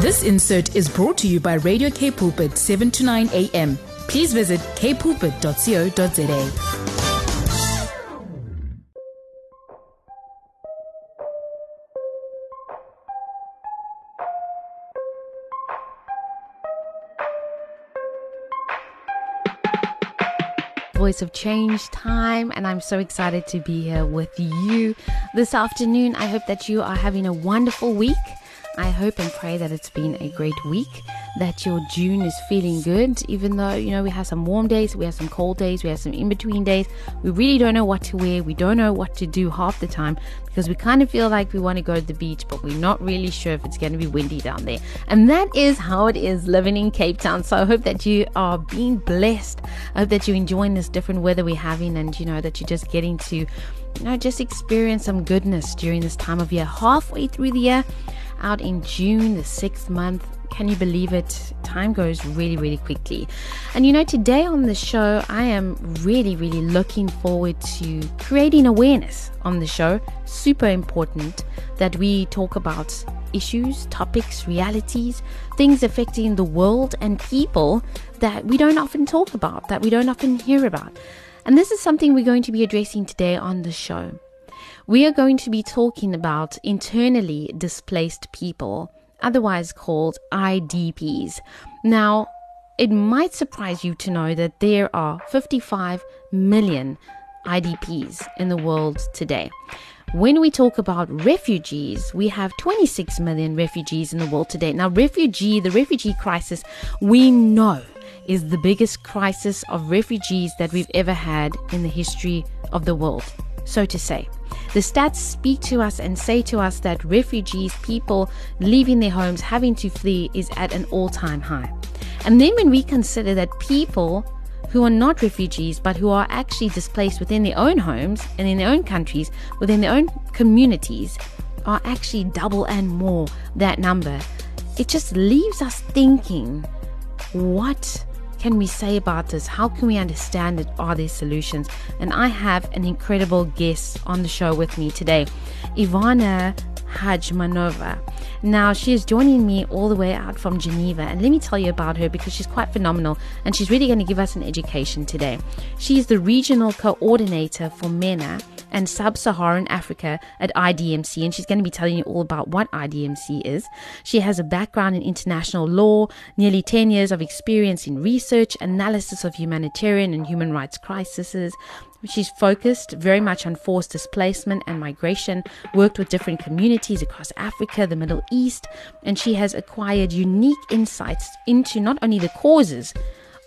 This insert is brought to you by Radio K Pulpit 7 to 9 a.m. Please visit kpulpit.co.za. Voice of Change time, and I'm so excited to be here with you this afternoon. I hope that you are having a wonderful week. I hope and pray that it's been a great week that your June is feeling good, even though, you know, we have some warm days, we have some cold days, we have some in between days. We really don't know what to wear, we don't know what to do half the time because we kind of feel like we want to go to the beach, but we're not really sure if it's going to be windy down there. And that is how it is living in Cape Town. So I hope that you are being blessed. I hope that you're enjoying this different weather we're having and, you know, that you're just getting to, you know, just experience some goodness during this time of year. Halfway through the year, out in June, the sixth month, can you believe it? Time goes really, really quickly. And you know, today on the show, I am really, really looking forward to creating awareness on the show. Super important that we talk about issues, topics, realities, things affecting the world and people that we don't often talk about, that we don't often hear about. And this is something we're going to be addressing today on the show. We are going to be talking about internally displaced people otherwise called IDPs. Now, it might surprise you to know that there are 55 million IDPs in the world today. When we talk about refugees, we have 26 million refugees in the world today. Now, refugee, the refugee crisis, we know is the biggest crisis of refugees that we've ever had in the history of the world, so to say. The stats speak to us and say to us that refugees, people leaving their homes, having to flee, is at an all time high. And then when we consider that people who are not refugees but who are actually displaced within their own homes and in their own countries, within their own communities, are actually double and more that number, it just leaves us thinking what can we say about this? How can we understand it? Are there solutions? And I have an incredible guest on the show with me today, Ivana Hajmanova. Now, she is joining me all the way out from Geneva, and let me tell you about her because she's quite phenomenal and she's really going to give us an education today. She is the regional coordinator for MENA and Sub Saharan Africa at IDMC, and she's going to be telling you all about what IDMC is. She has a background in international law, nearly 10 years of experience in research, analysis of humanitarian and human rights crises. She's focused very much on forced displacement and migration, worked with different communities across Africa, the Middle East, and she has acquired unique insights into not only the causes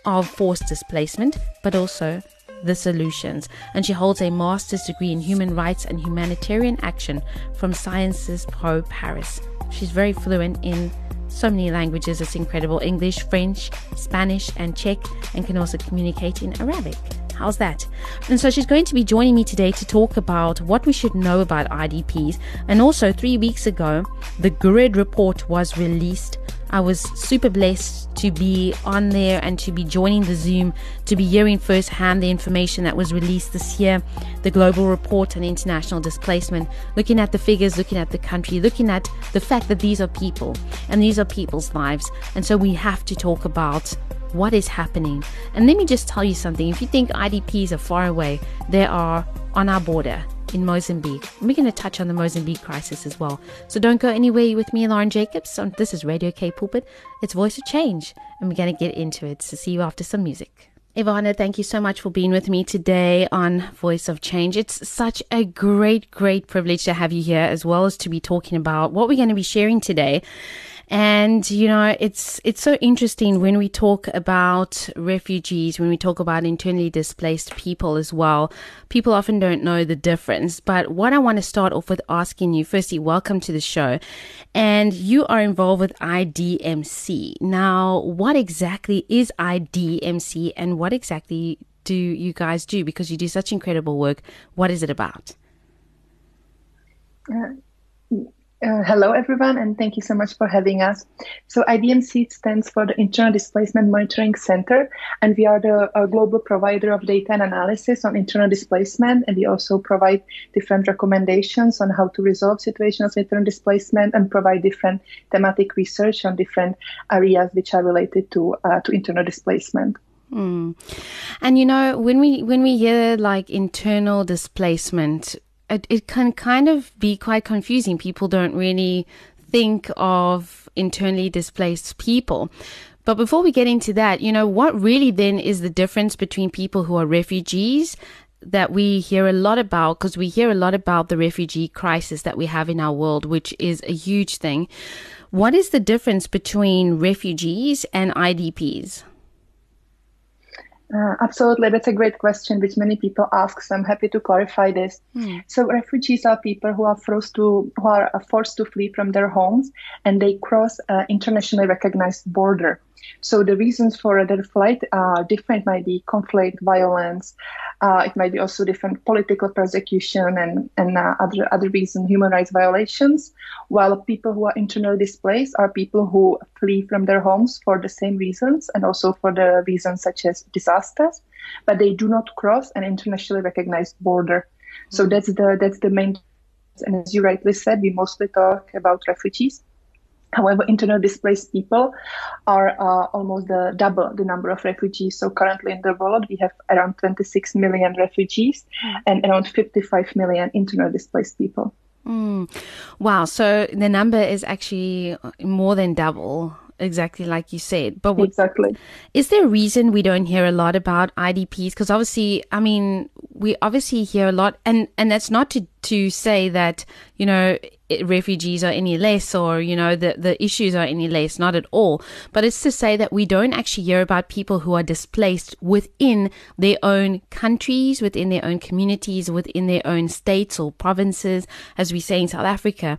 of forced displacement, but also the solutions, and she holds a master's degree in human rights and humanitarian action from Sciences Po Paris. She's very fluent in so many languages, it's incredible English, French, Spanish, and Czech, and can also communicate in Arabic. How's that? And so she's going to be joining me today to talk about what we should know about IDPs. And also, three weeks ago, the GRID report was released I was super blessed to be on there and to be joining the Zoom, to be hearing firsthand the information that was released this year, the global report on international displacement, looking at the figures, looking at the country, looking at the fact that these are people and these are people's lives. And so we have to talk about what is happening. And let me just tell you something if you think IDPs are far away, they are on our border in Mozambique. we're going to touch on the Mozambique crisis as well. So don't go anywhere with me, Lauren Jacobs. This is Radio K Pulpit. It's Voice of Change, and we're going to get into it. So see you after some music. Ivana, thank you so much for being with me today on Voice of Change. It's such a great, great privilege to have you here, as well as to be talking about what we're going to be sharing today. And, you know, it's, it's so interesting when we talk about refugees, when we talk about internally displaced people as well. People often don't know the difference. But what I want to start off with asking you, firstly, welcome to the show. And you are involved with IDMC. Now, what exactly is IDMC and what exactly do you guys do? Because you do such incredible work. What is it about? Uh, Uh, hello, everyone, and thank you so much for having us. So, IDMC stands for the Internal Displacement Monitoring Center, and we are the global provider of data and analysis on internal displacement. And we also provide different recommendations on how to resolve situations with internal displacement and provide different thematic research on different areas which are related to uh, to internal displacement. Mm. And you know, when we when we hear like internal displacement, it, it can kind of be quite confusing. People don't really think of internally displaced people. But before we get into that, you know, what really then is the difference between people who are refugees that we hear a lot about because we hear a lot about the refugee crisis that we have in our world, which is a huge thing. What is the difference between refugees and IDPs? Uh, absolutely, that's a great question, which many people ask. So I'm happy to clarify this. Mm. So refugees are people who are forced to who are forced to flee from their homes, and they cross an internationally recognized border. So the reasons for their flight are different. Might be conflict, violence. Uh, it might be also different political persecution and and uh, other other reasons, human rights violations. While people who are internally displaced are people who flee from their homes for the same reasons and also for the reasons such as disasters, but they do not cross an internationally recognized border. So that's the that's the main. And as you rightly said, we mostly talk about refugees However, internally displaced people are uh, almost the double the number of refugees. So currently in the world, we have around 26 million refugees mm. and around 55 million internally displaced people. Mm. Wow. So the number is actually more than double exactly like you said. But what, exactly, is there a reason we don't hear a lot about IDPs? Because obviously, I mean, we obviously hear a lot, and and that's not to to say that you know refugees are any less or you know the the issues are any less not at all. But it's to say that we don't actually hear about people who are displaced within their own countries within their own communities within their own states or provinces as we say in South Africa.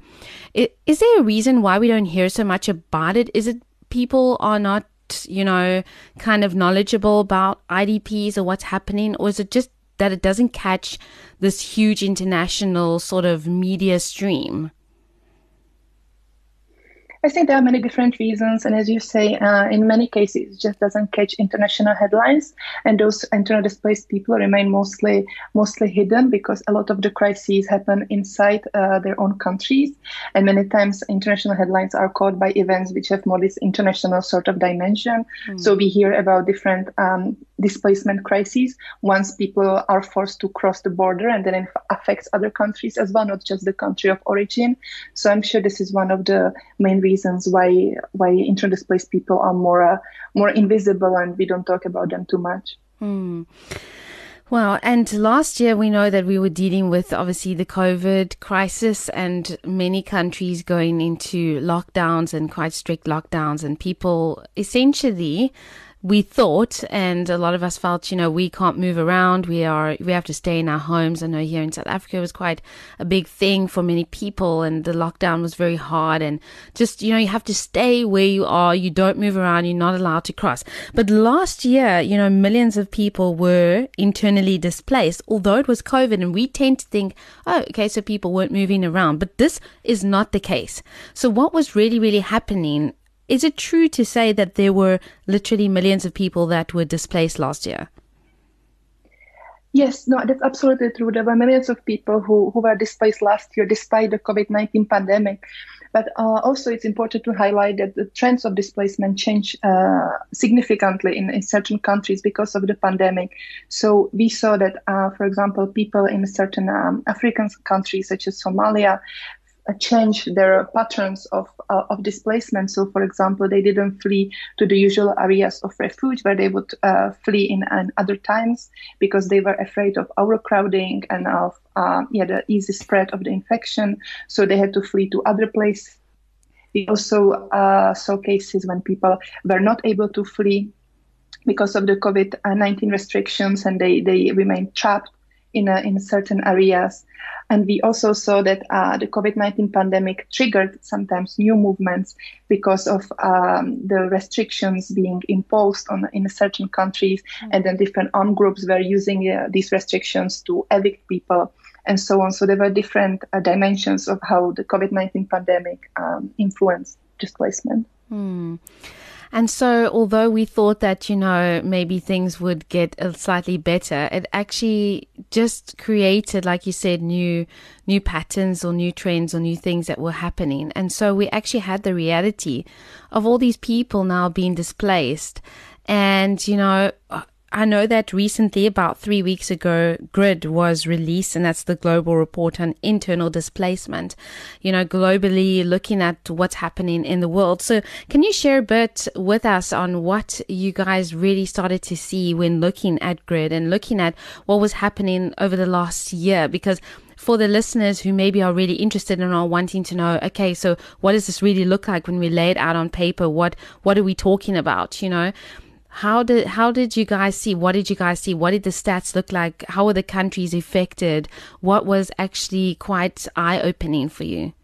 Is there a reason why we don't hear so much about it? Is it people are not you know kind of knowledgeable about IDPs or what's happening? Or is it just that it doesn't catch this huge international sort of media stream? I think there are many different reasons, and as you say, uh, in many cases, it just doesn't catch international headlines, and those internal displaced people remain mostly mostly hidden because a lot of the crises happen inside uh, their own countries, and many times international headlines are caught by events which have more this international sort of dimension. Mm. So we hear about different um, displacement crises once people are forced to cross the border, and then it affects other countries as well, not just the country of origin. So I'm sure this is one of the main reasons why why why interdisplaced people are more uh, more invisible and we don't talk about them too much. Mm. Well, and last year we know that we were dealing with obviously the COVID crisis and many countries going into lockdowns and quite strict lockdowns, and people essentially we thought, and a lot of us felt, you know, we can't move around. We are, we have to stay in our homes. I know here in South Africa was quite a big thing for many people, and the lockdown was very hard. And just, you know, you have to stay where you are. You don't move around. You're not allowed to cross. But last year, you know, millions of people were internally displaced, although it was COVID, and we tend to think, oh, okay, so people weren't moving around. But this is not the case. So what was really, really happening is it true to say that there were literally millions of people that were displaced last year? Yes, no, that's absolutely true. There were millions of people who, who were displaced last year despite the COVID 19 pandemic. But uh, also, it's important to highlight that the trends of displacement change uh, significantly in, in, certain countries because of the pandemic. So we saw that, uh, for example, people in certain um, African countries such as Somalia change their patterns of, uh, of displacement. So, for example, they didn't flee to the usual areas of refuge where they would uh, flee in, in, other times because they were afraid of overcrowding and of uh, yeah, the easy spread of the infection. So they had to flee to other places. We also uh, saw cases when people were not able to flee because of the COVID 19 restrictions and they, they remained trapped in, a, in certain areas. And we also saw that uh, the COVID-19 pandemic triggered sometimes new movements because of um, the restrictions being imposed on in certain countries, mm-hmm. and then different armed groups were using uh, these restrictions to evict people and so on. So there were different uh, dimensions of how the COVID 19 pandemic um, influenced displacement. Hmm. And so, although we thought that, you know, maybe things would get slightly better, it actually just created, like you said, new, new patterns or new trends or new things that were happening. And so we actually had the reality of all these people now being displaced. And, you know, I know that recently, about three weeks ago, GRID was released, and that's the global report on internal displacement, you know, globally looking at what's happening in the world. So, can you share a bit with us on what you guys really started to see when looking at GRID and looking at what was happening over the last year? Because for the listeners who maybe are really interested and are wanting to know, okay, so what does this really look like when we lay it out on paper? What, what are we talking about? You know, how did how did you guys see? What did you guys see? What did the stats look like? How were the countries affected? What was actually quite eye opening for you?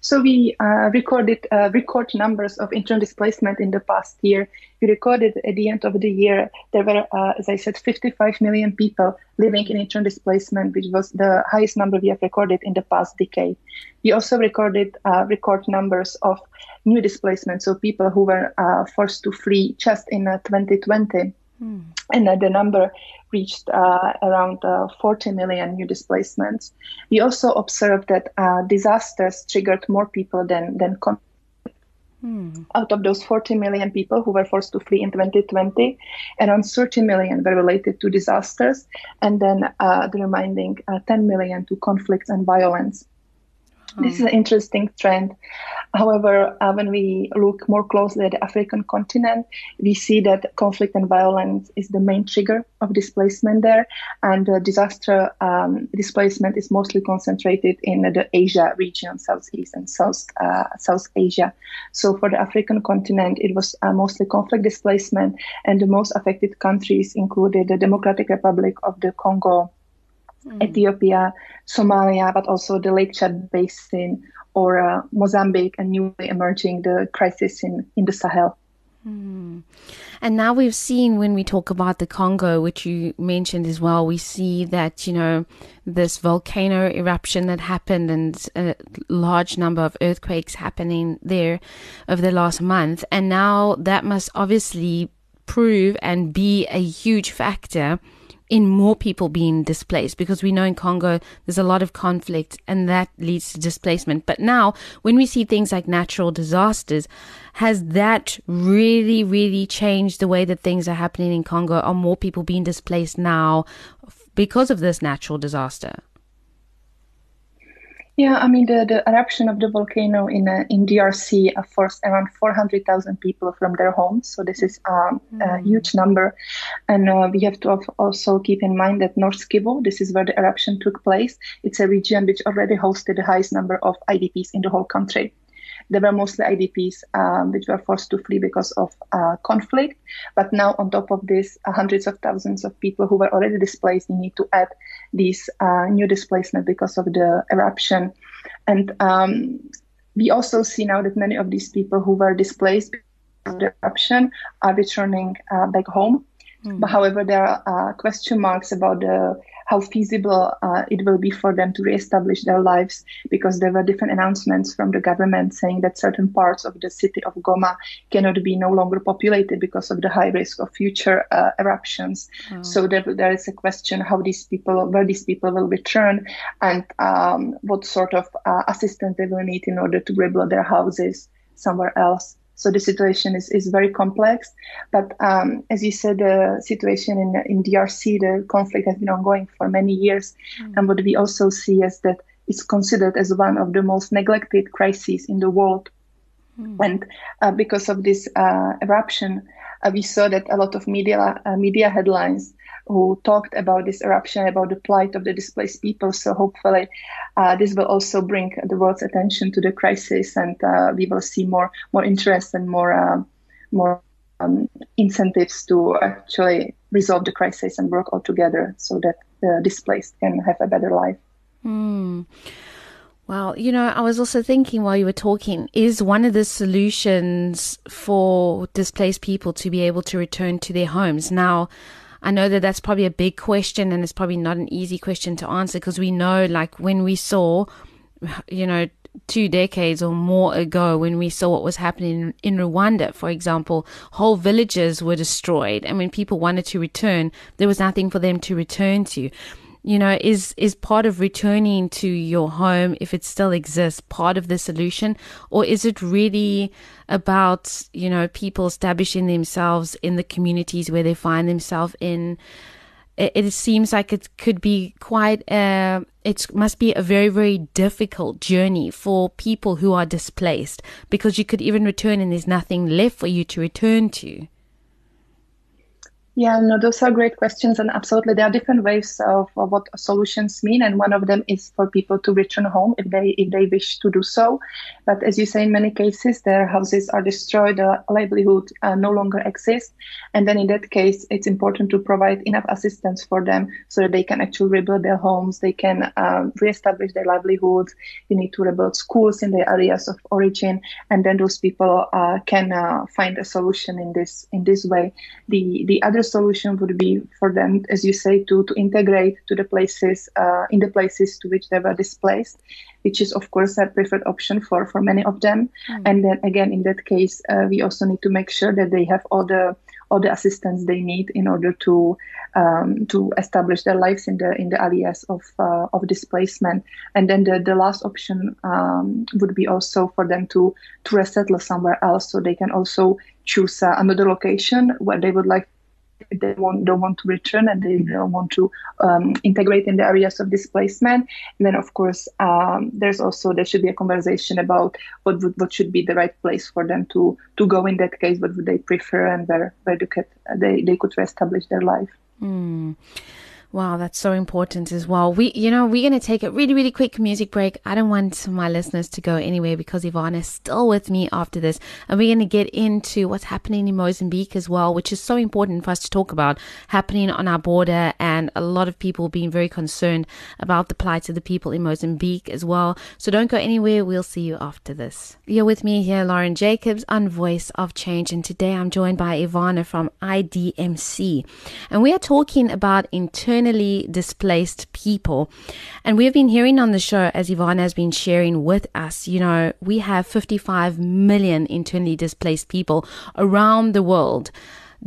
So we uh, recorded uh, record numbers of internal displacement in the past year. We recorded at the end of the year there were, uh, as I said, 55 million people living in internal displacement, which was the highest number we have recorded in the past decade. We also recorded uh, record numbers of new displacement, so people who were uh, forced to flee just in 2020. Mm. And the number reached uh, around uh, 40 million new displacements. We also observed that uh, disasters triggered more people than than. Hmm. Out of those 40 million people who were forced to flee in 2020, around 30 million were related to disasters, and then uh, the remaining uh, 10 million to conflicts and violence. This is an interesting trend. However, uh, when we look more closely at the African continent, we see that conflict and violence is the main trigger of displacement there, and uh, disaster um, displacement is mostly concentrated in the Asia region, Southeast and South uh, South Asia. So for the African continent, it was uh, mostly conflict displacement, and the most affected countries included the Democratic Republic of the Congo, mm. Ethiopia, Somalia, but also the Lake Chad Basin or uh, Mozambique and newly emerging the crisis in, in the Sahel. Mm. And now we've seen when we talk about the Congo, which you mentioned as well, we see that, you know, this volcano eruption that happened and a large number of earthquakes happening there over the last month. And now that must obviously prove and be a huge factor in more people being displaced because we know in Congo there's a lot of conflict and that leads to displacement. But now when we see things like natural disasters, has that really, really changed the way that things are happening in Congo? Are more people being displaced now because of this natural disaster? Yeah, I mean the, the eruption of the volcano in uh, in DRC uh, forced around 400,000 people from their homes. So this is um, mm. a hmm. huge number, and uh, we have to also keep in mind that North Kivu, this is where the eruption took place. It's a region which already hosted the highest number of IDPs in the whole country. They were mostly IDPs um, which were forced to flee because of uh, conflict. But now, on top of this, uh, hundreds of thousands of people who were already displaced, we need to add this uh, new displacement because of the eruption. And um, we also see now that many of these people who were displaced because of the eruption are returning uh, back home. Mm. But however, there are uh, question marks about the how feasible uh, it will be for them to reestablish their lives because there were different announcements from the government saying that certain parts of the city of Goma cannot be no longer populated because of the high risk of future uh, eruptions. Oh. So there, there is a question how these people, where these people will return and um, what sort of uh, assistance they will need in order to rebuild their houses somewhere else. So the situation is, is very complex. But um, as you said, the situation in, in DRC, the conflict has been ongoing for many years. Mm. And what we also see is that it's considered as one of the most neglected crises in the world. Mm. And uh, because of this uh, eruption, uh, we saw that a lot of media uh, media headlines who talked about this eruption, about the plight of the displaced people. So hopefully, uh, this will also bring the world's attention to the crisis, and uh, we will see more more interest and more uh, more um, incentives to actually resolve the crisis and work all together so that the displaced can have a better life. Mm. Well, you know, I was also thinking while you were talking, is one of the solutions for displaced people to be able to return to their homes? Now, I know that that's probably a big question and it's probably not an easy question to answer because we know, like, when we saw, you know, two decades or more ago when we saw what was happening in Rwanda, for example, whole villages were destroyed. And when people wanted to return, there was nothing for them to return to. You know, is, is part of returning to your home, if it still exists, part of the solution? Or is it really about, you know, people establishing themselves in the communities where they find themselves in? it, it seems like it could be quite a, it must be a very, very difficult journey for people who are displaced because you could even return and there's nothing left for you to return to. Yeah, no, those are great questions, and absolutely, there are different ways of, of, what solutions mean, and one of them is for people to return home if they if they wish to do so. But as you say, in many cases, their houses are destroyed, their livelihood uh, no longer exists, and then in that case, it's important to provide enough assistance for them so that they can actually rebuild their homes, they can um, reestablish their livelihoods. You need to rebuild schools in their areas of origin, and then those people uh, can uh, find a solution in this in this way. The the other solution would be for them, as you say, to, to integrate to the places uh, in the places to which they were displaced, which is of course a preferred option for for many of them. Mm. And then again, in that case, uh, we also need to make sure that they have all the all the assistance they need in order to um, to establish their lives in the in the areas of uh, of displacement. And then the, the last option um, would be also for them to to resettle somewhere else, so they can also choose uh, another location where they would like they don't want to return and they don't want to um, integrate in the areas of displacement. And then, of course, um, there's also there should be a conversation about what would, what should be the right place for them to to go in that case. What would they prefer and where where they could they, they could reestablish their life. Mm. Wow, that's so important as well. We, you know, we're going to take a really, really quick music break. I don't want my listeners to go anywhere because Yvonne is still with me after this. And we're going to get into what's happening in Mozambique as well, which is so important for us to talk about happening on our border. And a lot of people being very concerned about the plight of the people in Mozambique as well. So don't go anywhere. We'll see you after this. You're with me here, Lauren Jacobs on Voice of Change. And today I'm joined by Ivana from IDMC. And we are talking about internal internally displaced people. And we have been hearing on the show, as Yvonne has been sharing with us, you know, we have 55 million internally displaced people around the world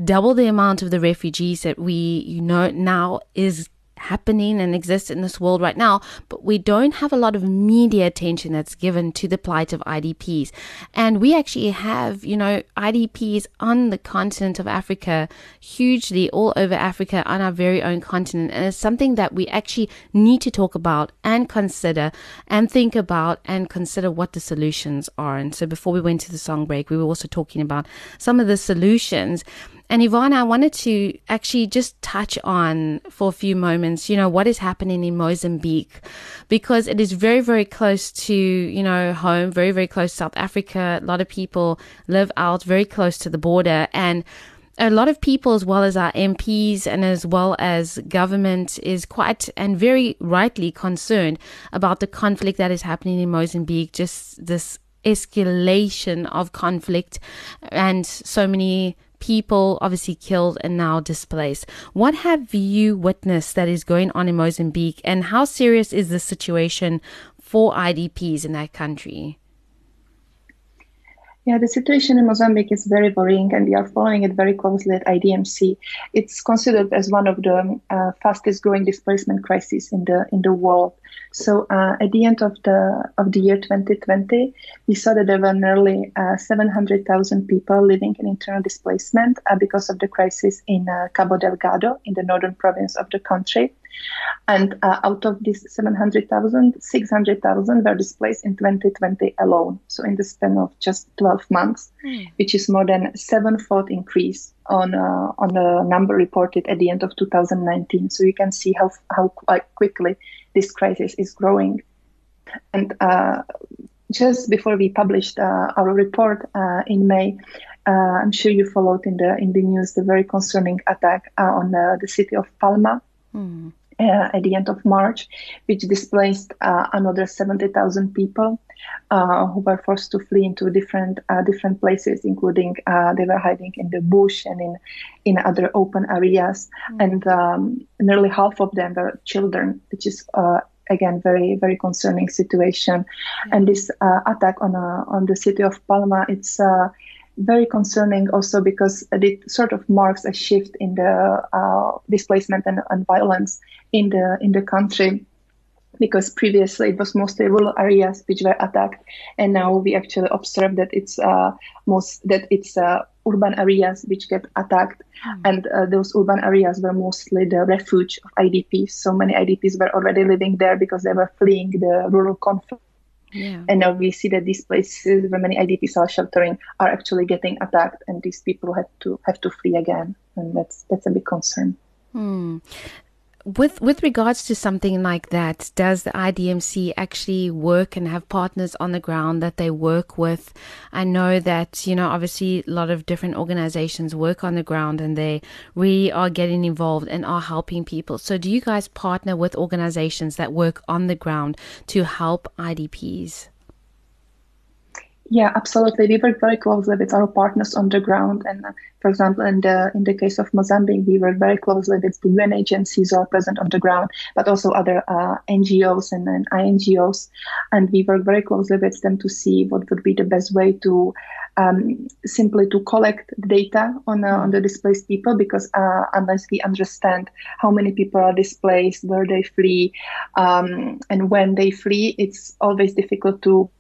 double the amount of the refugees that we you know now is happening and exists in this world right now, but we don't have a lot of media attention that's given to the plight of IDPs. And we actually have, you know, IDPs on the continent of Africa, hugely all over Africa on our very own continent. And it's something that we actually need to talk about and consider and think about and consider what the solutions are. And so before we went to the song break, we were also talking about some of the solutions. And Yvonne, I wanted to actually just touch on for a few moments, you know, what is happening in Mozambique, because it is very, very close to, you know, home, very, very close to South Africa. A lot of people live out very close to the border and a lot of people, as well as our MPs and as well as government, is quite and very rightly concerned about the conflict that is happening in Mozambique. Just this escalation of conflict and so many people obviously killed and now displaced. What have you witnessed that is going on in Mozambique and how serious is the situation for IDPs in that country? Yeah, the situation in Mozambique is very worrying, and we are following it very closely at IDMC. It's considered as one of the uh, fastest growing displacement crises in the in the world. So uh, at the end of the of the year 2020, we saw that there were nearly uh, 700,000 people living in internal displacement uh, because of the crisis in uh, Cabo Delgado in the northern province of the country. And uh, out of these 700,000, 600,000 were displaced in 2020 alone. So in the span of just 12 months, mm. which is more than sevenfold increase on uh, on the number reported at the end of 2019. So you can see how how quickly this crisis is growing. And uh, just before we published uh, our report uh, in May, uh, I'm sure you followed in the in the news the very concerning attack on the city of Palma. Mm uh, at the end of March, which displaced uh, another 70,000 people uh, who were forced to flee into different uh, different places, including uh, they were hiding in the bush and in in other open areas, mm. and um, nearly half of them were children, which is uh, again very very concerning situation. And this attack on on the city of Palma, it's very concerning also because it sort of marks a shift in the uh, displacement and, and, violence in the in the country. Because previously it was mostly rural areas which were attacked and now we actually observe that it's uh, most that it's uh, urban areas which get attacked. Mm. and uh, those urban areas were mostly the refuge of idps so many idps were already living there because they were fleeing the rural conflict yeah. And now we see that these places where many IDPs are sheltering are actually getting attacked, and these people have to have to flee again, and that's that's a big concern. Hmm with with regards to something like that, does the IDMC actually work and have partners on the ground that they work with? I know that you know obviously a lot of different organizations work on the ground and they really are getting involved and are helping people. So, do you guys partner with organizations that work on the ground to help IDPs? Yeah, absolutely. We work very closely with our partners on the ground, and uh, for example, in the in the case of Mozambique, we work very closely with the UN agencies who are present on the ground, but also other uh, NGOs and, and INGOs, and we work very closely with them to see what would be the best way to um, simply to collect data on uh, on the displaced people, because uh, unless we understand how many people are displaced, where they flee, um, and when they flee, it's always difficult to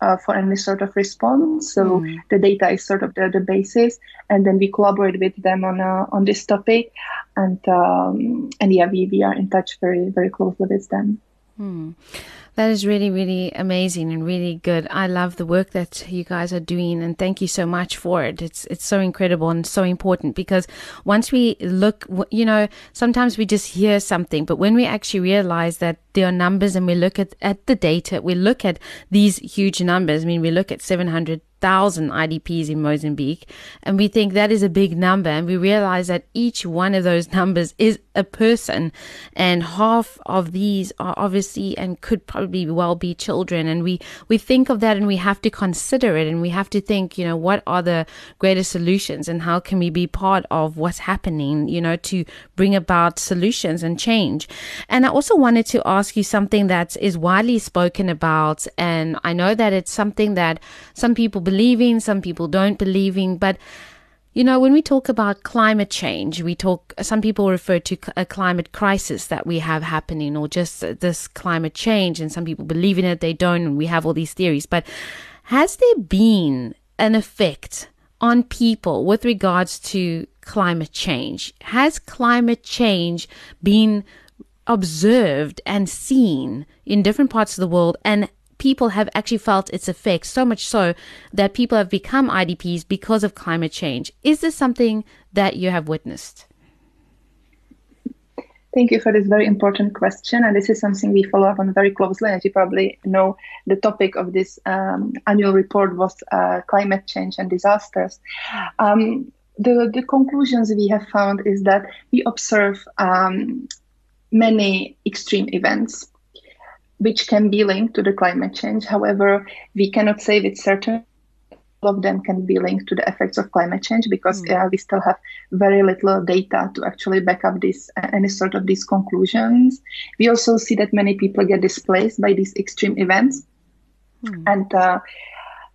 uh, for any sort of response. So mm. the data is sort of the, the basis, and then we collaborate with them on uh, on this topic, and um, and yeah, we, we are in touch very very closely with them. Mm. That is really, really amazing and really good. I love the work that you guys are doing and thank you so much for it. It's, it's so incredible and so important because once we look, you know, sometimes we just hear something, but when we actually realize that there are numbers and we look at, at the data, we look at these huge numbers. I mean, we look at 700 thousand IDPs in Mozambique, and we think that is a big number, and we realize that each one of those numbers is a person, and half of these are obviously and could probably well be children, and we we think of that, and we have to consider it, and we have to think, you know, what are the greater solutions, and how can we be part of what's happening, you know, to bring about solutions and change. And I also wanted to ask you something that is widely spoken about, and I know that it's something that some people believing, some people don't believing, but you know, when we talk about climate change, we talk, some people refer to a climate crisis that we have happening or just uh, this climate change, and some people believe in it, they don't, and we have all these theories. But has there been an effect on people with regards to climate change? Has climate change been observed and seen in different parts of the world? And people have actually felt its effects, so much so that people have become IDPs because of climate change. Is this something that you have witnessed? Thank you for this very important question. And this is something we follow up on very closely. As you probably know, the topic of this um, annual report was uh, climate change and disasters. Um, the, the conclusions we have found is that we observe um, many extreme events which can be linked to the climate change. However, we cannot say with certainty all of them can be linked to the effects of climate change because mm. uh, we still have very little data to actually back up this uh, any sort of these conclusions. We also see that many people get displaced by these extreme events, mm. and uh,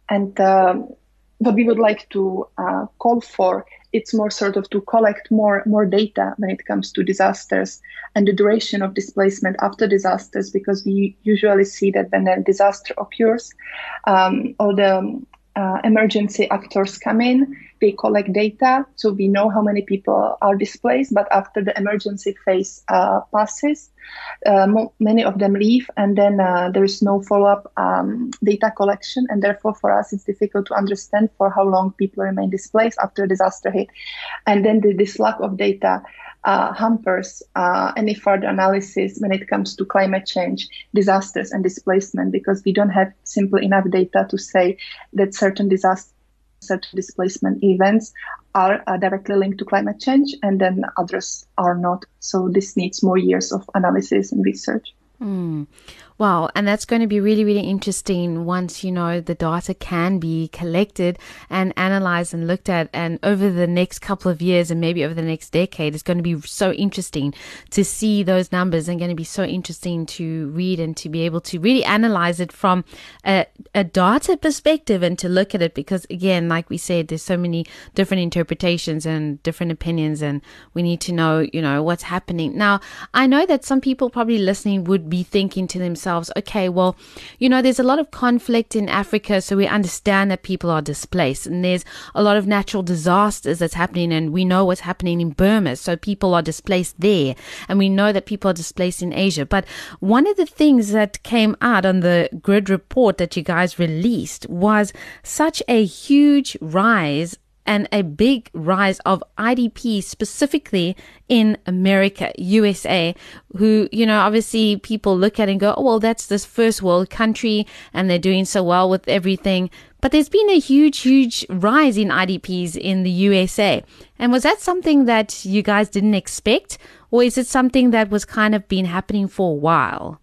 and um, what we would like to uh, call for it's more sort of to collect more more data when it comes to disasters and the duration of displacement after disasters because we usually see that when a disaster occurs um, all the uh, emergency actors come in, they collect data, so we know how many people are displaced. But after the emergency phase uh, passes, uh, mo- many of them leave, and then uh, there is no follow-up um, data collection, and therefore for us it's difficult to understand for how long people remain displaced after a disaster hit, and then the, this lack of data uh, hampers uh, any further analysis when it comes to climate change, disasters, and displacement because we don't have simply enough data to say that certain disasters certain displacement events are uh, directly linked to climate change and then others are not. So this needs more years of analysis and research. Mm. Wow, and that's going to be really, really interesting once you know the data can be collected and analyzed and looked at. And over the next couple of years, and maybe over the next decade, it's going to be so interesting to see those numbers and going to be so interesting to read and to be able to really analyze it from a, a data perspective and to look at it. Because again, like we said, there's so many different interpretations and different opinions, and we need to know, you know, what's happening. Now, I know that some people probably listening would be thinking to themselves, themselves, okay, well, you know, there's a lot of conflict in Africa, so we understand that people are displaced, and there's a lot of natural disasters that's happening, and we know what's happening in Burma, so people are displaced there, and we know that people are displaced in Asia. But one of the things that came out on the grid report that you guys released was such a huge rise and a big rise of IDPs specifically in America, USA, who, you know, obviously people look at and go, oh, well, that's this first world country and they're doing so well with everything. But there's been a huge, huge rise in IDPs in the USA. And was that something that you guys didn't expect? Or is it something that was kind of been happening for a while?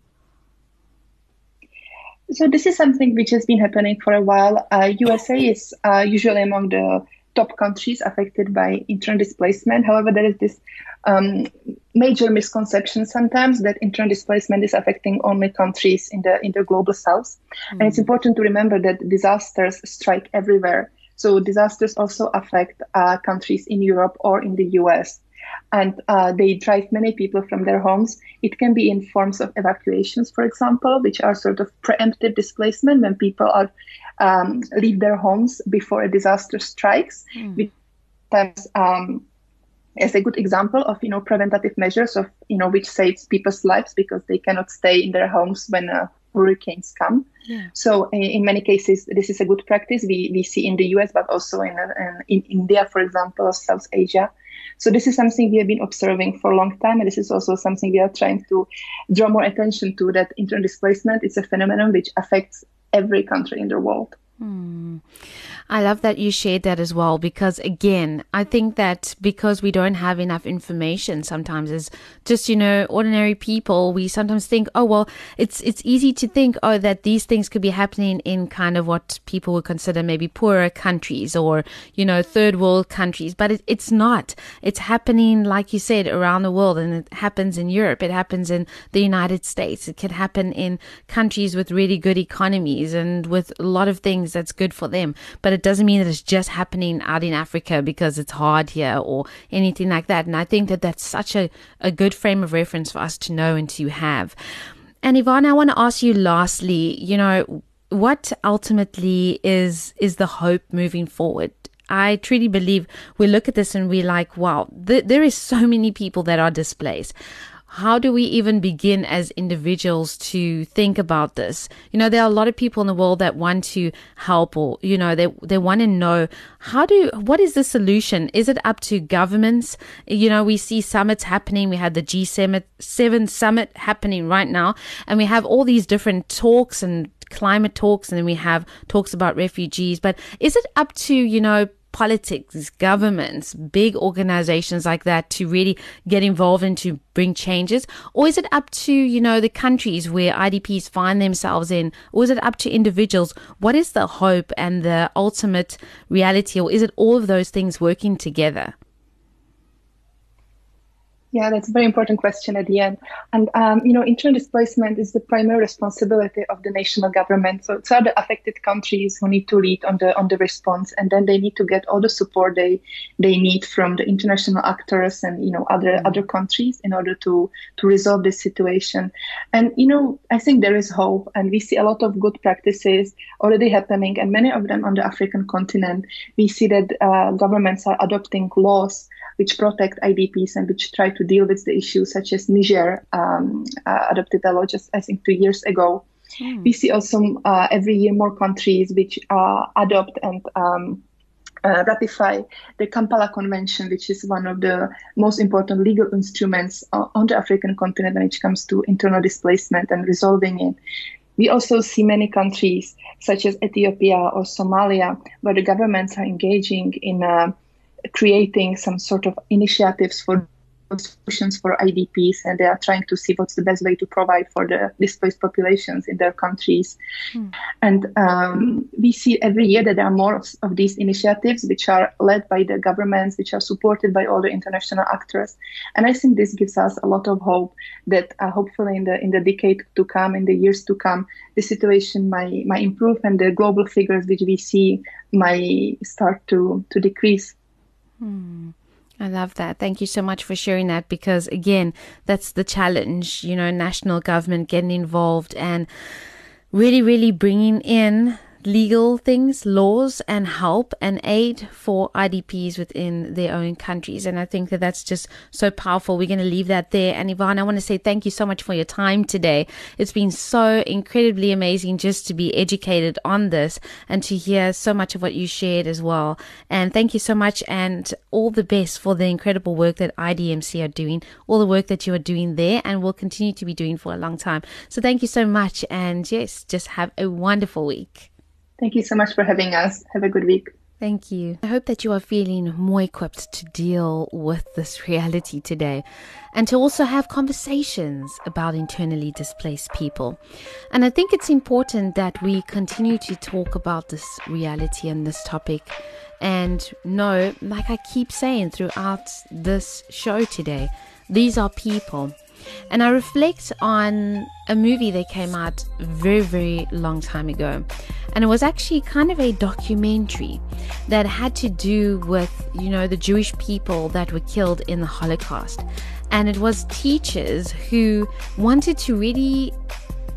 So this is something which has been happening for a while. Uh, USA is uh, usually among the top countries affected by internal displacement. However, there is this um, major misconception sometimes that internal displacement is affecting only countries in the in the global south, mm-hmm. and it's hmm. important to remember that disasters strike everywhere. So disasters also affect uh, countries in Europe or in the US and uh, they drive many people from their homes. It can be in forms of evacuations, for example, which are sort of preemptive displacement when people are um, leave their homes before a disaster strikes. Mm. Times, um, as a good example of you know preventative measures of you know which saves people's lives because they cannot stay in their homes when uh, hurricanes come. Yeah. So in, in, many cases, this is a good practice we, we see in the US, but also in, uh, in India, for example, South Asia. So this is something we have been observing for a long time, and this is also something we are trying to draw more attention to. That internal displacement is a phenomenon which affects every country in the world. Hmm. I love that you shared that as well because again, I think that because we don't have enough information sometimes as just, you know, ordinary people, we sometimes think, oh well, it's it's easy to think, oh, that these things could be happening in kind of what people would consider maybe poorer countries or, you know, third world countries. But it, it's not. It's happening, like you said, around the world and it happens in Europe. It happens in the United States. It can happen in countries with really good economies and with a lot of things that's good for them. But it doesn't mean that it's just happening out in Africa because it's hard here or anything like that. And I think that that's such a, a good frame of reference for us to know and to have. And Yvonne, I want to ask you lastly, you know, what ultimately is is the hope moving forward? I truly believe we look at this and we're like, wow, th- there is so many people that are displaced how do we even begin as individuals to think about this? You know, there are a lot of people in the world that want to help or, you know, they, they want to know how do, what is the solution? Is it up to governments? You know, we see summits happening. We had the G7 summit happening right now, and we have all these different talks and climate talks, and then we have talks about refugees. But is it up to, you know, politics, governments, big organizations like that to really get involved and to bring changes? Or is it up to, you know, the countries where IDPs find themselves in? Or is it up to individuals? What is the hope and the ultimate reality? Or is it all of those things working together? Yeah, that's a very important question at the end. And, um, you know, internal displacement is the primary responsibility of the national government. So it's the affected countries who need to lead on the on the response, and then they need to get all the support they they need from the international actors and you know other mm-hmm. other countries in order to to resolve this situation. And you know, I think there is hope, and we see a lot of good practices already happening, and many of them on the African continent. We see that uh, governments are adopting laws which protect IDPs and which try to deal with the issues, such as Niger um, uh, adopted a law just, I think, two years ago. Mm. We see also uh, every year more countries which uh, adopt and um, uh, ratify the Kampala Convention, which is one of the most important legal instruments uh, on the African continent when it comes to internal displacement and resolving it We also see many countries, such as Ethiopia or Somalia, where the governments are engaging in uh, creating some sort of initiatives for solutions for IDPs, and they are trying to see what's the best way to provide for the displaced populations in their countries. Mm. And um, we see every year that there are more of, of, these initiatives, which are led by the governments, which are supported by all the international actors. And I think this gives us a lot of hope that uh, hopefully in the in the decade to come, in the years to come, the situation might might improve, and the global figures which we see might start to to decrease. Hmm. I love that. Thank you so much for sharing that because, again, that's the challenge, you know, national government getting involved and really, really bringing in legal things, laws, and help and aid for IDPs within their own countries. And I think that that's just so powerful. We're going to leave that there. And Yvonne, I want to say thank you so much for your time today. It's been so incredibly amazing just to be educated on this and to hear so much of what you shared as well. And thank you so much and all the best for the incredible work that IDMC are doing, all the work that you are doing there and will continue to be doing for a long time. So thank you so much. And yes, just have a wonderful week. Thank you so much for having us. Have a good week. Thank you. I hope that you are feeling more equipped to deal with this reality today and to also have conversations about internally displaced people. And I think it's important that we continue to talk about this reality and this topic and know, like I keep saying throughout this show today, these are people and I reflect on a movie that came out very, very long time ago. And it was actually kind of a documentary that had to do with, you know, the Jewish people that were killed in the Holocaust. And it was teachers who wanted to really,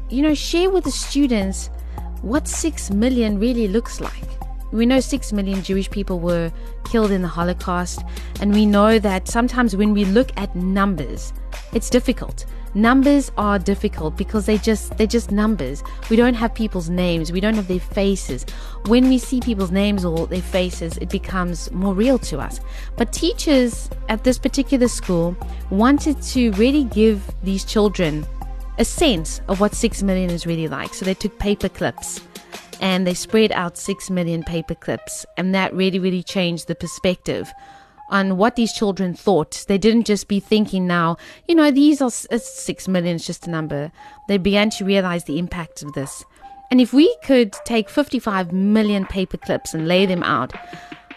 you know, share with the students what six million really looks like. We know six million Jewish people were killed in the Holocaust, and we know that sometimes when we look at numbers, it's difficult. Numbers are difficult because they just they're just numbers. We don't have people's names, we don't have their faces. When we see people's names or their faces, it becomes more real to us. But teachers at this particular school wanted to really give these children a sense of what 6 million is really like. So they took paper clips and they spread out 6 million paper clips and that really really changed the perspective on what these children thought. They didn't just be thinking now, you know, these are six million it's just a number. They began to realize the impact of this. And if we could take 55 million paper clips and lay them out,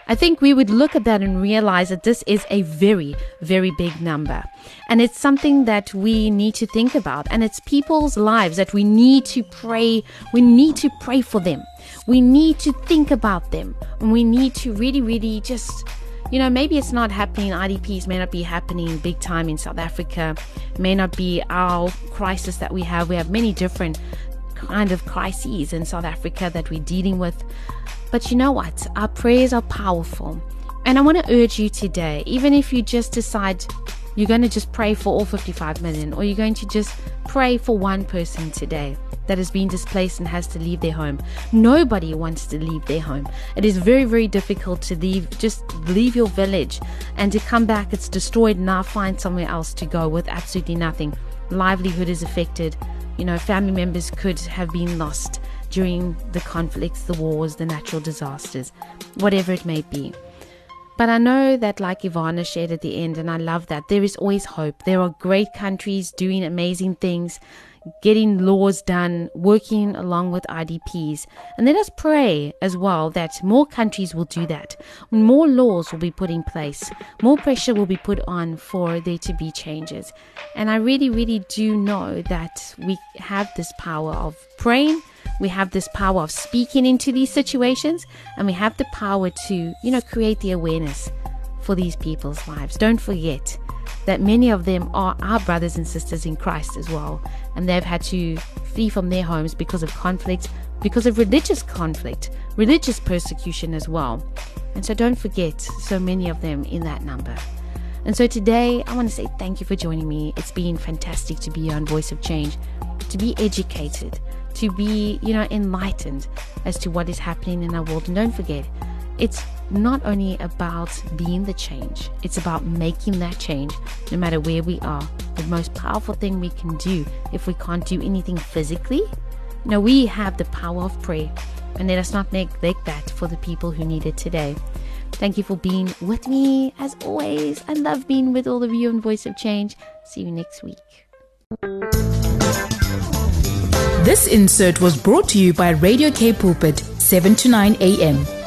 I think we would look at that and realize that this is a very, very big number. And it's something that we need to think about. And it's people's lives that we need to pray. We need to pray for them. We need to think about them. And we need to really, really just you know, maybe it's not happening. IDPs may not be happening big time in South Africa. May not be our crisis that we have. We have many different kind of crises in South Africa that we're dealing with. But you know what? Our prayers are powerful. And I want to urge you today, even if you just decide you're going to just pray for all 55 million, or you're going to just pray for one person today that has been displaced and has to leave their home. Nobody wants to leave their home. It is very, very difficult to leave, just leave your village and to come back, it's destroyed, now find somewhere else to go with absolutely nothing. Livelihood is affected. You know, family members could have been lost during the conflicts, the wars, the natural disasters, whatever it may be. But I know that, like Ivana shared at the end, and I love that, there is always hope. There are great countries doing amazing things getting laws done, working along with IDPs. And let us pray as well that more countries will do that. More laws will be put in place, more pressure will be put on for there to be changes. And I really, really do know that we have this power of praying. We have this power of speaking into these situations, and we have the power to, you know, create the awareness for these people's lives. Don't forget that many of them are our brothers and sisters in Christ as well, and they've had to flee from their homes because of conflict, because of religious conflict, religious persecution as well. And so don't forget so many of them in that number. And so today, I want to say thank you for joining me. It's been fantastic to be on Voice of Change, to be educated, to be, you know, enlightened as to what is happening in our world. And don't forget, it's not only about being the change, it's about making that change no matter where we are. The most powerful thing we can do if we can't do anything physically, You know, we have the power of prayer, and let us not neglect that for the people who need it today. Thank you for being with me. As always, I love being with all of you on Voice of Change. See you next week. This insert was brought to you by Radio K Pulpit, 7 to 9 a.m.